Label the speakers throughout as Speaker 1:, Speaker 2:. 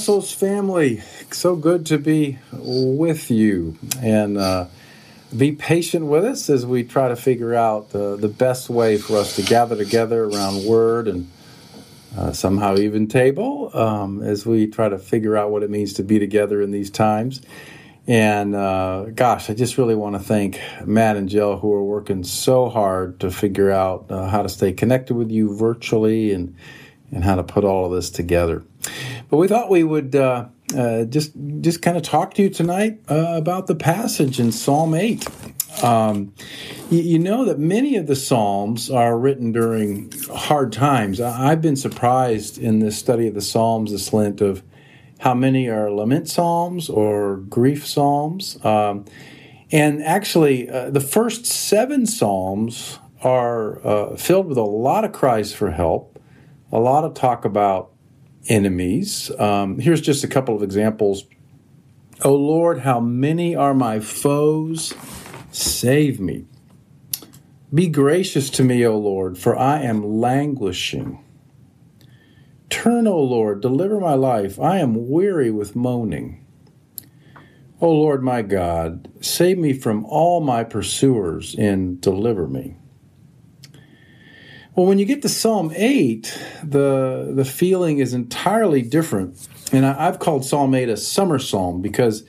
Speaker 1: Alsos family, so good to be with you and uh, be patient with us as we try to figure out the, the best way for us to gather together around Word and uh, somehow even table um, as we try to figure out what it means to be together in these times. And uh, gosh, I just really want to thank Matt and Jill who are working so hard to figure out uh, how to stay connected with you virtually and and how to put all of this together. But we thought we would uh, uh, just just kind of talk to you tonight uh, about the passage in Psalm eight. Um, you, you, know that many of the psalms are written during hard times. I've been surprised in this study of the Psalms this Lent of how many are lament psalms or grief psalms. Um, and actually, uh, the first seven psalms are uh, filled with a lot of cries for help, a lot of talk about enemies. Um, here's just a couple of examples. O Lord, how many are my foes? Save me. Be gracious to me, O Lord, for I am languishing. Turn, O Lord, deliver my life. I am weary with moaning. O Lord my God, save me from all my pursuers and deliver me. Well, when you get to Psalm 8, the, the feeling is entirely different. And I, have called Psalm 8 a summer psalm because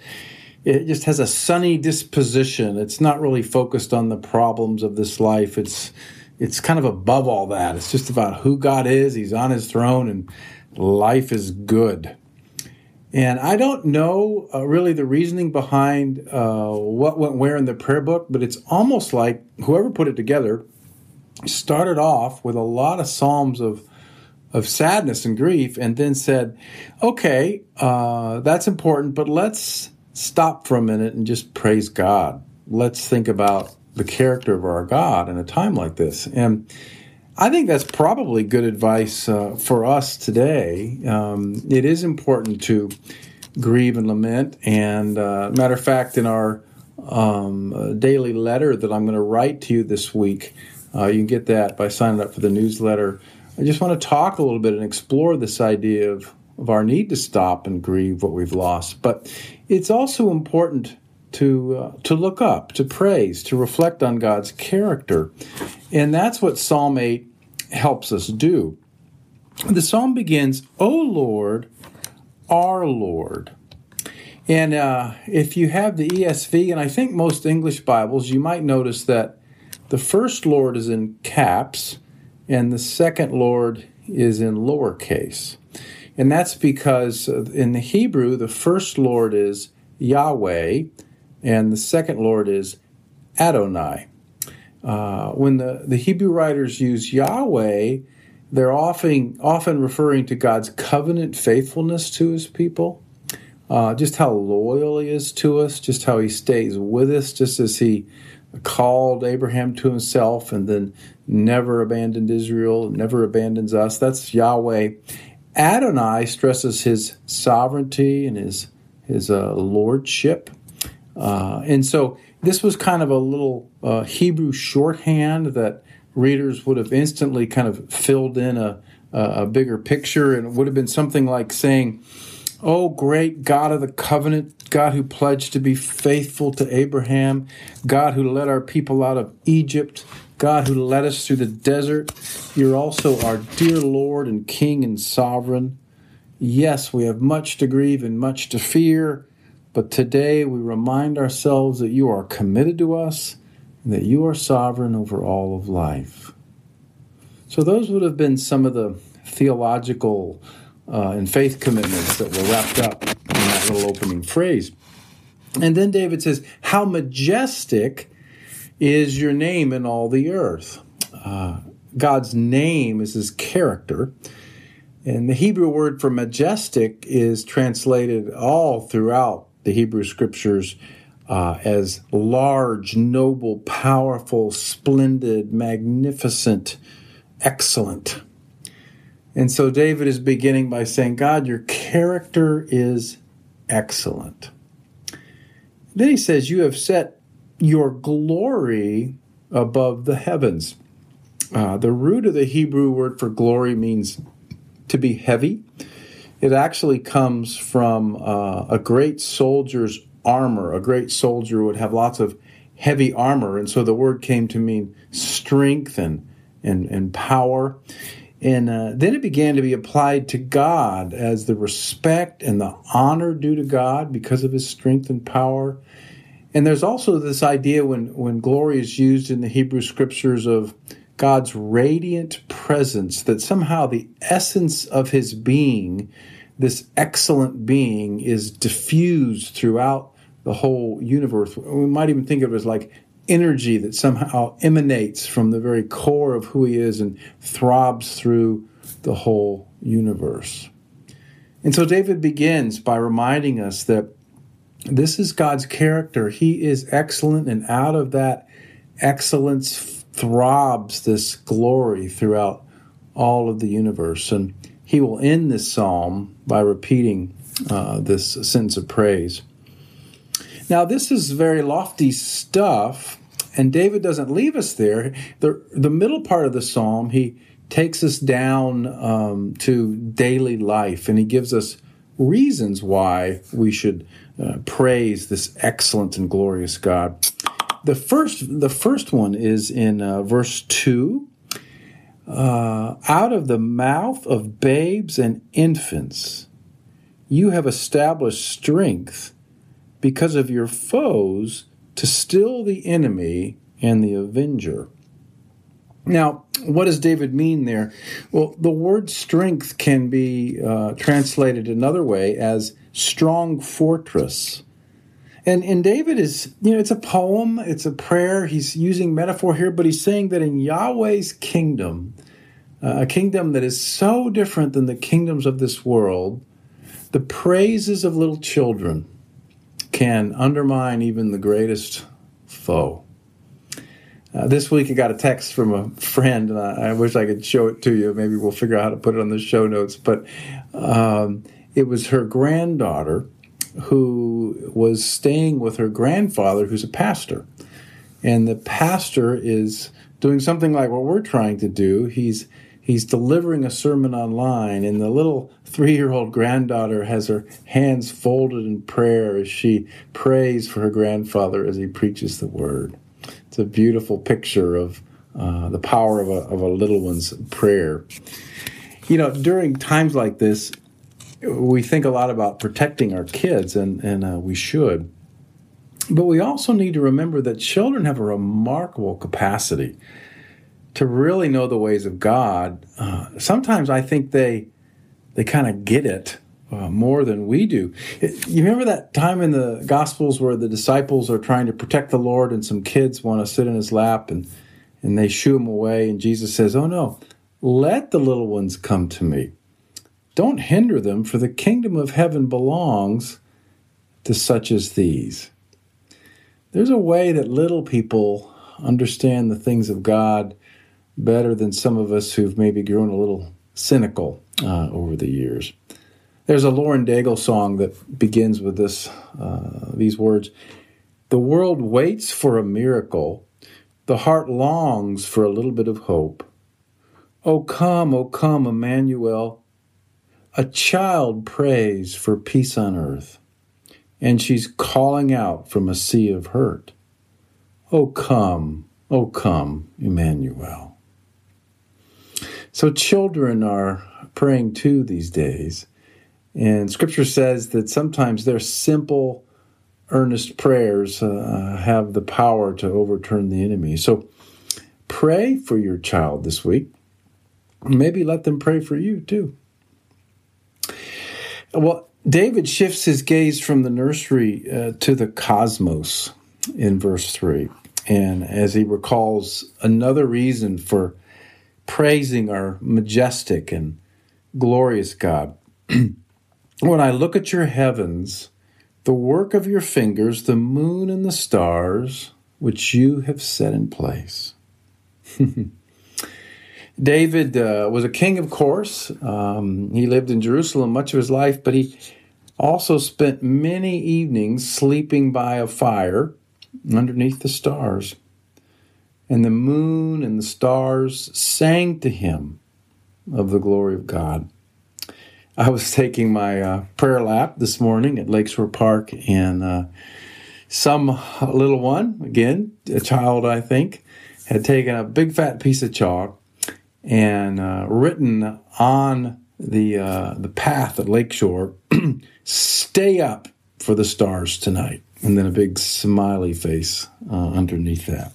Speaker 1: it just has a sunny disposition. It's not really focused on the problems of this life. It's it's kind of above all that. It's just about who God is. He's on his throne and life is good. And I don't know uh, really the reasoning behind uh, what went where in the prayer book, but it's almost like whoever put it together started off with a lot of psalms of of sadness and grief, and then said, "Okay, uh, that's important, but let's stop for a minute and just praise God. Let's think about the character of our God in a time like this." And I think that's probably good advice uh, for us today. Um, it is important to grieve and lament, and uh, matter of fact, in our um, uh, daily letter that I'm going to write to you this week. Uh, you can get that by signing up for the newsletter. I just want to talk a little bit and explore this idea of, of our need to stop and grieve what we've lost. But it's also important to uh, to look up, to praise, to reflect on God's character, and that's what Psalm eight helps us do. The psalm begins, "O Lord, our Lord." And uh, if you have the ESV, and I think most English Bibles, you might notice that the first Lord is in caps, and the second Lord is in lowercase. And that's because in the Hebrew, the first Lord is Yahweh, and the second Lord is Adonai. Uh, when the, the Hebrew writers use Yahweh, they're often, often referring to God's covenant faithfulness to his people, uh, just how loyal he is to us, just how he stays with us, just as he called Abraham to himself and then never abandoned Israel, never abandons us. That's Yahweh. Adonai stresses his sovereignty and his his uh, lordship, uh, and so this was kind of a little uh, Hebrew shorthand that readers would have instantly kind of filled in a, a bigger picture, and it would have been something like saying, Oh, great God of the covenant, God who pledged to be faithful to Abraham, God who led our people out of Egypt, God who led us through the desert, you're also our dear Lord and King and sovereign. Yes, we have much to grieve and much to fear, but today we remind ourselves that you are committed to us and that you are sovereign over all of life. So, those would have been some of the theological uh, and faith commitments that were wrapped up in that little opening phrase. And then David says, How majestic is your name in all the earth. Uh, God's name is his character. And the Hebrew word for majestic is translated all throughout the Hebrew scriptures uh, as large, noble, powerful, splendid, magnificent, excellent. And so David is beginning by saying, God, your character is excellent. Then he says, You have set your glory above the heavens. Uh, the root of the Hebrew word for glory means to be heavy. It actually comes from uh, a great soldier's armor. A great soldier would have lots of heavy armor, and so the word came to mean strength and and, and power. And uh, then it began to be applied to God as the respect and the honor due to God because of his strength and power. And there's also this idea when, when glory is used in the Hebrew scriptures of God's radiant presence, that somehow the essence of his being, this excellent being, is diffused throughout the whole universe. We might even think of it as like energy that somehow emanates from the very core of who he is and throbs through the whole universe. And so David begins by reminding us that this is God's character. He is excellent, and out of that excellence throbs this glory throughout all of the universe. And he will end this psalm by repeating uh, this sentence of praise. Now, this is very lofty stuff, and David doesn't leave us there. The, the middle part of the psalm, he takes us down um, to daily life, and he gives us reasons why we should uh, praise this excellent and glorious God. The first, the first one is in uh, verse 2. Uh, out of the mouth of babes and infants, you have established strength because of your foes to still the enemy and the avenger. Now, what does David mean there? Well, the word strength can be uh, translated another way as strong fortress. And, and David is, you know, it's a poem, it's a prayer. He's using metaphor here, but he's saying that in Yahweh's kingdom, uh, a kingdom that is so different than the kingdoms of this world, the praises of little children, can undermine even the greatest foe. Uh, this week I got a text from a friend, and I, I, wish I could show it to you. Maybe we'll figure out how to put it on the show notes. But um, it was her granddaughter who was staying with her grandfather, who's a pastor. And the pastor is doing something like what we're trying to do. He's he's delivering a sermon online, and the little three year old granddaughter has her hands folded in prayer as she prays for her grandfather as he preaches the word. It's a beautiful picture of uh, the power of a, of a little one's prayer. You know, during times like this, we think a lot about protecting our kids, and, and uh, we should. But we also need to remember that children have a remarkable capacity to really know the ways of God, uh, sometimes I think they they kind of get it uh, more than we do. You remember that time in the Gospels where the disciples are trying to protect the Lord, and some kids want to sit in his lap, and and they shoo him away, and Jesus says, "Oh no, let the little ones come to me. Don't hinder them, for the kingdom of heaven belongs to such as these." There's a way that little people understand the things of God better than some of us who've maybe grown a little cynical uh, over the years. There's a Lauren Daigle song that begins with this uh, these words: "The world waits for a miracle, the heart longs for a little bit of hope. Oh come, oh come, Emmanuel. A child prays for peace on earth, and she's calling out from a sea of hurt. Oh come, oh come, Emmanuel." So children are praying too these days. And scripture says that sometimes their simple, earnest prayers uh, have the power to overturn the enemy. So pray for your child this week. Maybe let them pray for you too. Well, David shifts his gaze from the nursery uh, to the cosmos in verse 3. And as he recalls another reason for praising our majestic and glorious God. when I look at your heavens, the work of your fingers, the moon and the stars, which you have set in place. David uh, was a king, of course. Um, he lived in Jerusalem much of his life, but he also spent many evenings sleeping by a fire underneath the stars and the moon and the stars sang to him of the glory of God. I was taking my uh, prayer lap this morning at Lakeshore Park, and uh, some little one, again, a child, I think, had taken a big fat piece of chalk and uh, written on the uh, the path at Lakeshore, "Stay up for the stars tonight," and then a big smiley face uh, underneath that.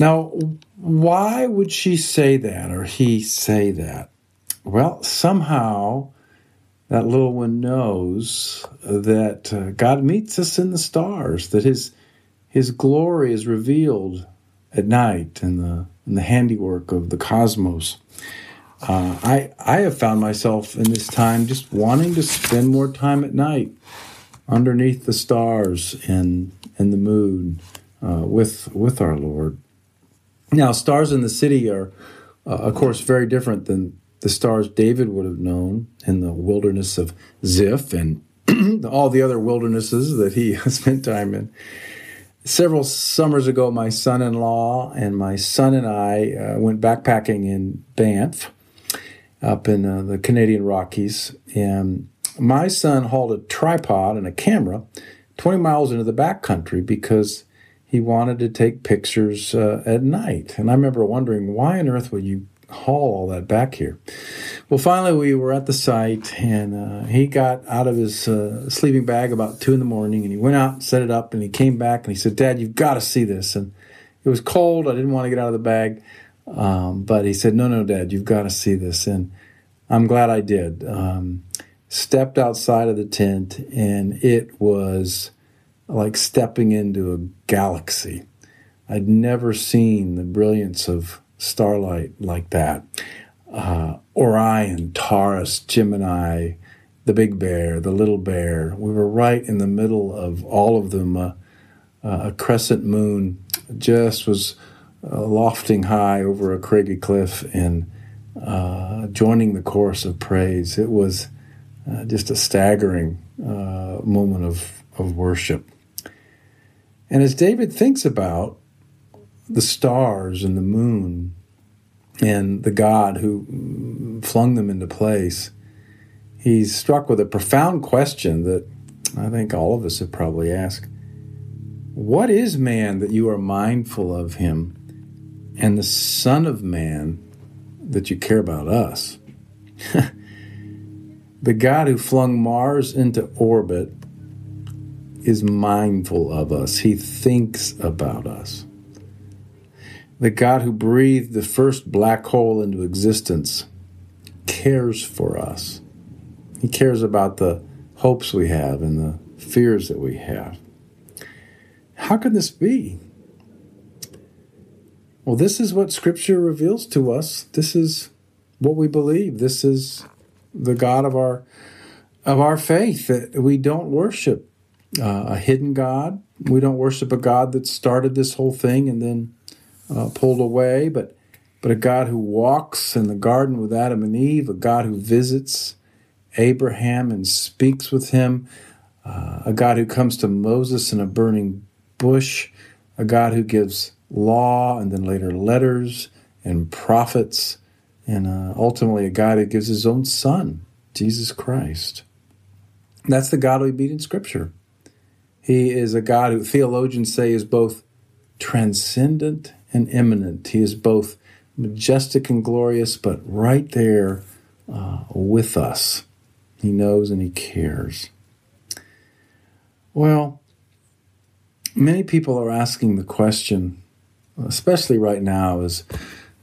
Speaker 1: Now, why would she say that or he say that? Well, somehow that little one knows that uh, God meets us in the stars, that His His glory is revealed at night in the in the handiwork of the cosmos. Uh, I I have found myself in this time just wanting to spend more time at night underneath the stars and and the moon uh, with with our Lord. Now, stars in the city are, uh, of course, very different than the stars David would have known in the wilderness of Ziph and all the other wildernesses that he spent time in. Several summers ago, my son in law and my son and I uh, went backpacking in Banff up in uh, the Canadian Rockies. And my son hauled a tripod and a camera 20 miles into the backcountry because he wanted to take pictures uh, at night. And I remember wondering, why on earth would you haul all that back here? Well, finally, we were at the site, and uh, he got out of his uh, sleeping bag about two in the morning, and he went out, and set it up, and he came back and he said, "Dad, you've got to see this." And it was cold. I didn't want to get out of the bag, um, but he said, "No, no, Dad, you've got to see this." And I'm glad I did. Um, stepped outside of the tent, and it was like stepping into a galaxy. I'd never seen the brilliance of starlight like that. Uh, Orion, Taurus, Gemini, the Big Bear, the Little Bear. We were right in the middle of all of them. Uh, uh, a crescent moon just was uh, lofting high over a craggy cliff and uh, joining the chorus of praise. It was uh, just a staggering moment of, of worship. And as David thinks about the stars and the moon and the God who flung them into place, he's struck with a profound question that I think all of us have probably asked. What is man that you are mindful of him, and the Son of Man that you care about us? the God who flung Mars into orbit is mindful of us, He thinks about us. The God who breathed the first black hole into existence cares for us. He cares about the hopes we have and the fears that we have. How can this be? Well, this is what Scripture reveals to us. This is what we believe. This is the God of our of our faith that we don't worship uh, a hidden God. We don't worship a God that started this whole thing and then uh, pulled away, but but a God who walks in the garden with Adam and Eve, a God who visits Abraham and speaks with him, uh, a God who comes to Moses in a burning bush, a God who gives law and then later letters and prophets, and uh, ultimately a God who gives his own Son, Jesus Christ. That's the God we meet in Scripture. He is a God who theologians say is both transcendent and immanent. He is both majestic and glorious, but right there uh, with us. He knows and he cares. Well, many people are asking the question, especially right now as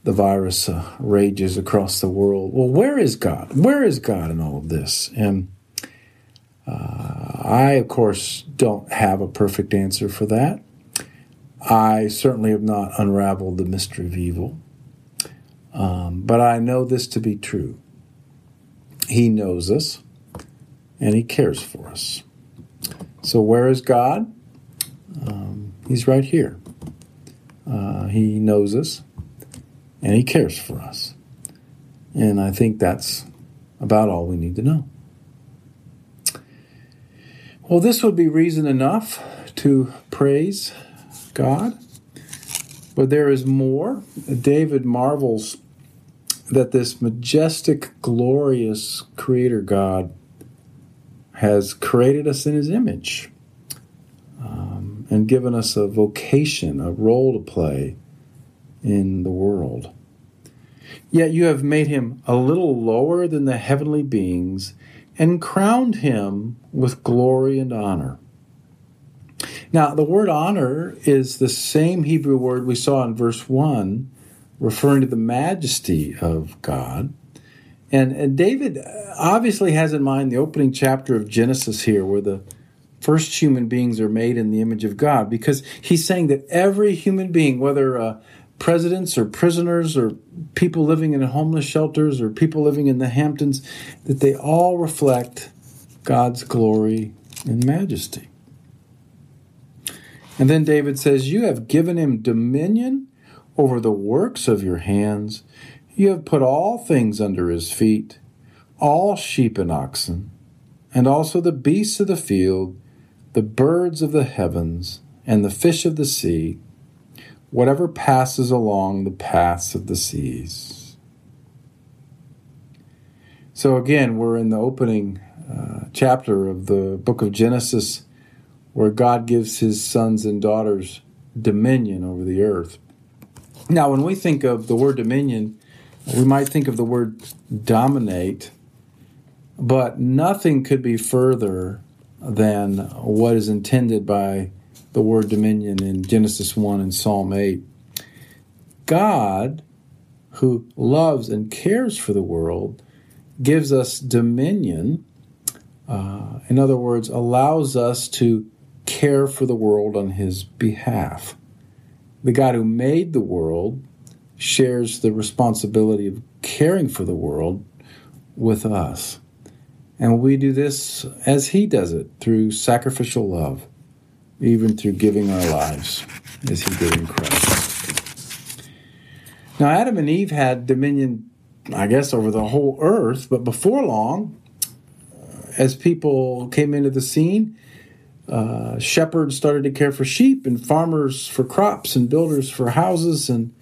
Speaker 1: the virus uh, rages across the world. Well, where is God? Where is God in all of this? And uh, I, of course, don't have a perfect answer for that. I certainly have not unraveled the mystery of evil. Um, but I know this to be true. He knows us and He cares for us. So, where is God? Um, he's right here. Uh, he knows us and He cares for us. And I think that's about all we need to know. Well, this would be reason enough to praise God. But there is more. David marvels that this majestic, glorious Creator God has created us in His image um, and given us a vocation, a role to play in the world. Yet you have made him a little lower than the heavenly beings and crowned him with glory and honor. Now, the word honor is the same Hebrew word we saw in verse 1, referring to the majesty of God. And, and David obviously has in mind the opening chapter of Genesis here, where the first human beings are made in the image of God, because he's saying that every human being, whether uh, presidents or prisoners or people living in homeless shelters or people living in the Hamptons, that they all reflect God's glory and majesty. And then David says, You have given him dominion over the works of your hands. You have put all things under his feet, all sheep and oxen, and also the beasts of the field, the birds of the heavens, and the fish of the sea whatever passes along the paths of the seas. So, again, we're in the opening uh, chapter of the book of Genesis where God gives his sons and daughters dominion over the earth. Now, when we think of the word dominion, we might think of the word dominate, but nothing could be further than what is intended by the word dominion in Genesis 1 and Psalm 8. God, who loves and cares for the world, gives us dominion. Uh, in other words, allows us to care for the world on his behalf. The God who made the world shares the responsibility of caring for the world with us. And we do this as he does it through sacrificial love even through giving our lives as he did in Christ. Now, Adam and Eve had dominion, I guess, over the whole earth, but before long, as people came into the scene, uh, shepherds started to care for sheep, and farmers for crops, and builders for houses, and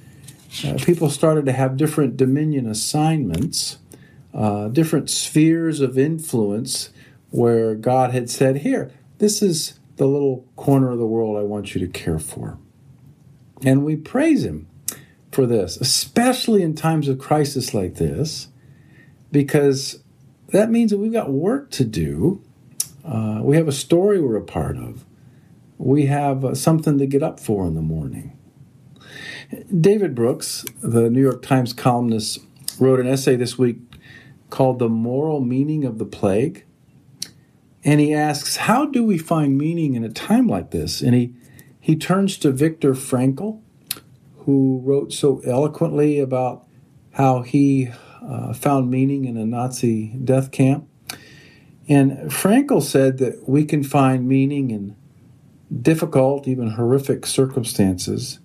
Speaker 1: uh, people started to have different dominion assignments, uh, different spheres of influence, where God had said, Here, this is the little corner of the world I want you to care for. And we praise Him for this, especially in times of crisis like this, because that means that we've got work to do. Uh, we have a story we're a part of. We have uh, something to get up for in the morning. David Brooks, the New York Times columnist, wrote an essay this week called The Moral Meaning of the Plague. And he asks, How do we find meaning in a time like this? And he, he turns to Viktor Frankl, who wrote so eloquently about how he uh, found meaning in a Nazi death camp. And Frankl said that we can find meaning in difficult, even horrific circumstances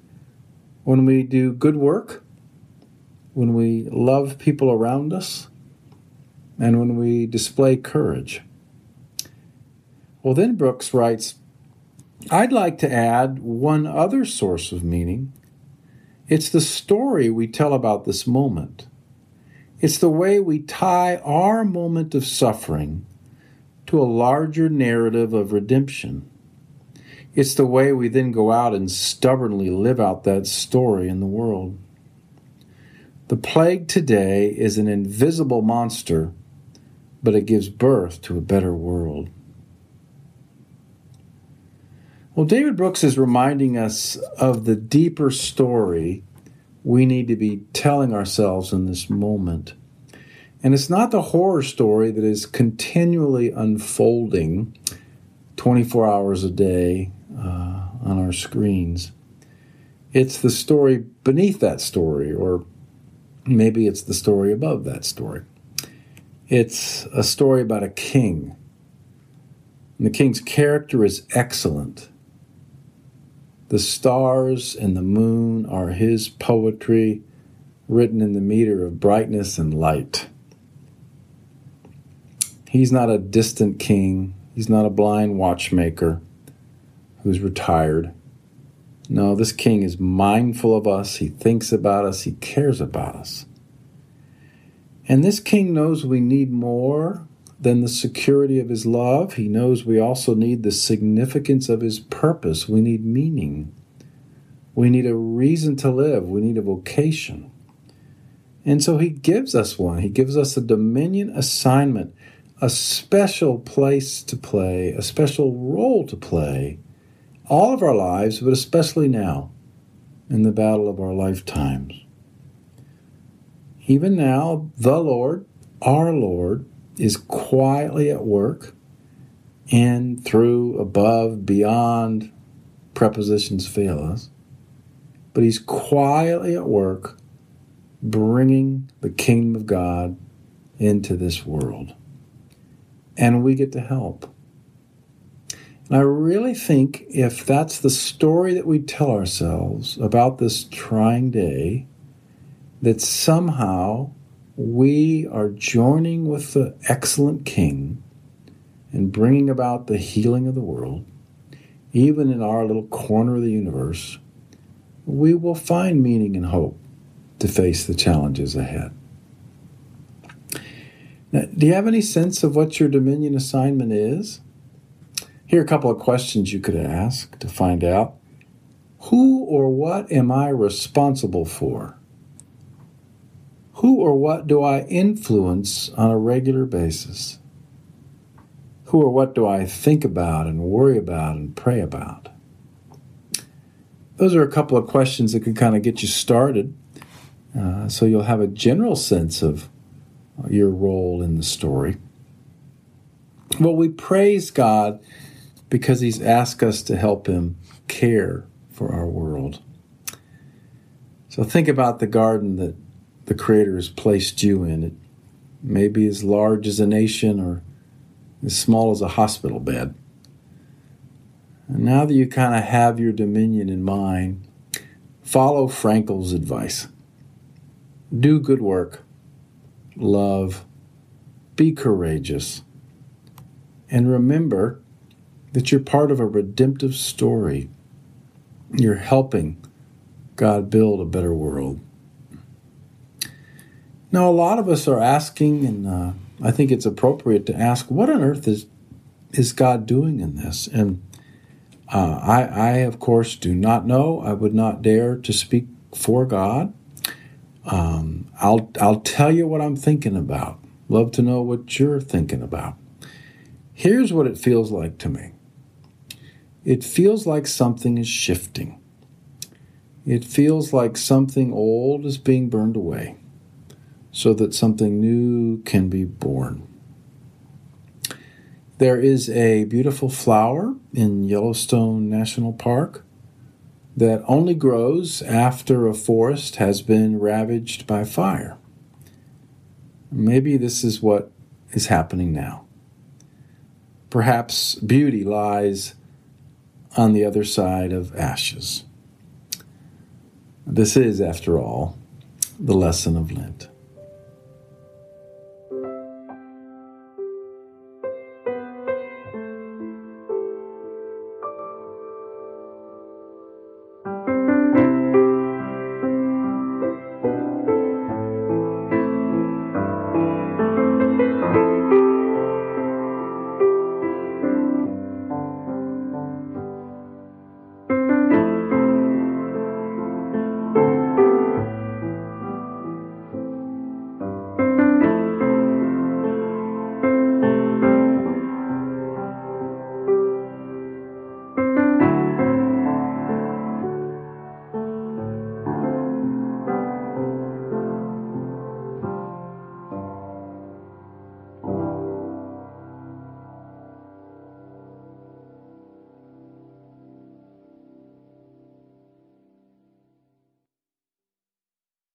Speaker 1: when we do good work, when we love people around us, and when we display courage. Well, then Brooks writes I'd like to add one other source of meaning. It's the story we tell about this moment. It's the way we tie our moment of suffering to a larger narrative of redemption. It's the way we then go out and stubbornly live out that story in the world. The plague today is an invisible monster, but it gives birth to a better world. Well, David Brooks is reminding us of the deeper story we need to be telling ourselves in this moment. And it's not the horror story that is continually unfolding 24 hours a day uh, on our screens. It's the story beneath that story, or maybe it's the story above that story. It's a story about a king. And the king's character is excellent. The stars and the moon are his poetry written in the meter of brightness and light. He's not a distant king. He's not a blind watchmaker who's retired. No, this king is mindful of us. He thinks about us. He cares about us. And this king knows we need more than the security of his love. He knows we also need the significance of his purpose. We need meaning. We need a reason to live. We need a vocation. And so he gives us one. He gives us a dominion assignment, a special place to play, a special role to play, all of our lives, but especially now in the battle of our lifetimes. Even now, the Lord, our Lord, is quietly at work in, through, above, beyond, prepositions fail us. But he's quietly at work bringing the kingdom of God into this world. And we get to help. And I really think if that's the story that we tell ourselves about this trying day, that somehow we are joining with the excellent King and bringing about the healing of the world, even in our little corner of the universe, we will find meaning and hope to face the challenges ahead. Now, do you have any sense of what your Dominion assignment is? Here are a couple of questions you could ask to find out. Who or what am I responsible for? Who or what do I influence on a regular basis? Who or what do I think about and worry about and pray about? Those are a couple of questions that could kind of get you started uh, so you'll have a general sense of your role in the story. Well, we praise God because He's asked us to help Him care for our world. So think about the garden that the Creator has placed you in. It may be as large as a nation or as small as a hospital bed. And now that you kind of have your dominion in mind, follow Frankl's advice. Do good work, love, be courageous, and remember that you're part of a redemptive story. You're helping God build a better world. Now, a lot of us are asking, and uh, I think it's appropriate to ask, what on earth is is God doing in this? And uh, I, I, of course, do not know. I would not dare to speak for God. Um, I'll I'll tell you what I'm thinking about. Love to know what you're thinking about. Here's what it feels like to me. It feels like something is shifting. It feels like something old is being burned away so that something new can be born. There is a beautiful flower in Yellowstone National Park that only grows after a forest has been ravaged by fire. Maybe this is what is happening now. Perhaps beauty lies on the other side of ashes. This is, after all, the lesson of Lent.